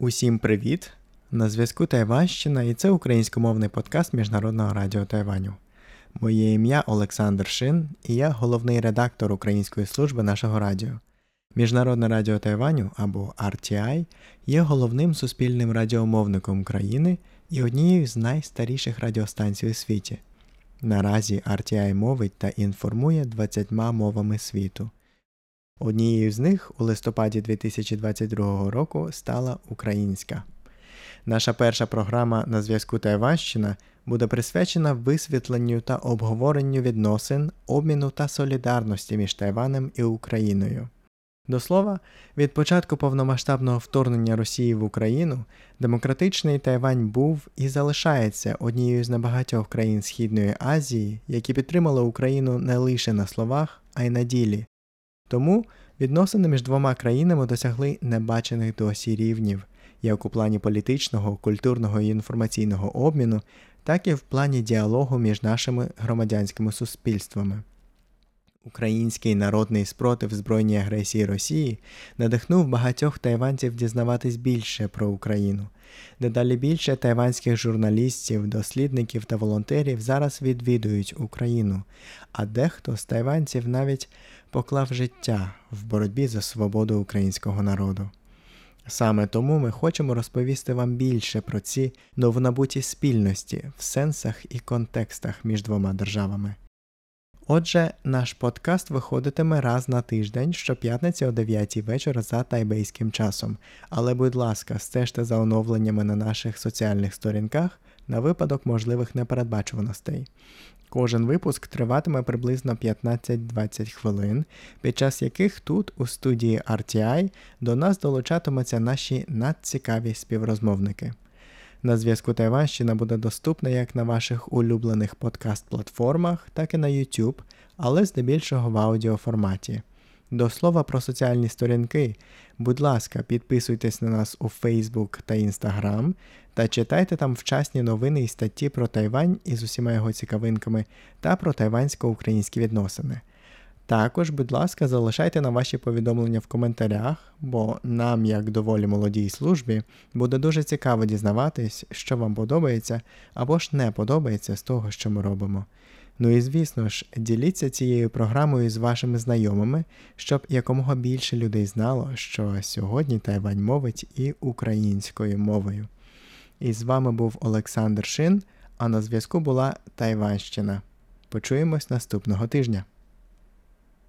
Усім привіт! На зв'язку Тайванщина і це українськомовний подкаст Міжнародного радіо Тайваню. Моє ім'я Олександр Шин і я головний редактор Української служби нашого радіо. Міжнародне радіо Тайваню або RTI є головним суспільним радіомовником країни і однією з найстаріших радіостанцій у світі. Наразі RTI мовить та інформує 20 мовами світу. Однією з них у листопаді 2022 року стала українська. Наша перша програма на зв'язку Тайванщина буде присвячена висвітленню та обговоренню відносин, обміну та солідарності між Тайванем і Україною. До слова, від початку повномасштабного вторгнення Росії в Україну демократичний Тайвань був і залишається однією з небагатьох країн Східної Азії, які підтримали Україну не лише на словах, а й на ділі. Тому відносини між двома країнами досягли небачених досі рівнів, як у плані політичного, культурного і інформаційного обміну, так і в плані діалогу між нашими громадянськими суспільствами. Український народний спротив збройній агресії Росії надихнув багатьох тайванців дізнаватись більше про Україну. Дедалі більше тайванських журналістів, дослідників та волонтерів зараз відвідують Україну, а дехто з тайванців навіть поклав життя в боротьбі за свободу українського народу. Саме тому ми хочемо розповісти вам більше про ці новонабуті спільності в сенсах і контекстах між двома державами. Отже, наш подкаст виходитиме раз на тиждень щоп'ятниці о 9 вечора за тайбейським часом. Але, будь ласка, стежте за оновленнями на наших соціальних сторінках на випадок можливих непередбачуваностей. Кожен випуск триватиме приблизно 15-20 хвилин, під час яких тут, у студії RTI, до нас долучатимуться наші надцікаві співрозмовники. На зв'язку Тайванщина буде доступна як на ваших улюблених подкаст-платформах, так і на YouTube, але здебільшого в аудіоформаті. До слова про соціальні сторінки, будь ласка, підписуйтесь на нас у Facebook та Instagram та читайте там вчасні новини і статті про Тайвань із усіма його цікавинками та про тайвансько-українські відносини. Також, будь ласка, залишайте нам ваші повідомлення в коментарях, бо нам, як доволі молодій службі, буде дуже цікаво дізнаватись, що вам подобається або ж не подобається з того, що ми робимо. Ну і звісно ж, діліться цією програмою з вашими знайомими, щоб якомога більше людей знало, що сьогодні Тайвань мовить і українською мовою. І з вами був Олександр Шин, а на зв'язку була Тайванщина. Почуємось наступного тижня.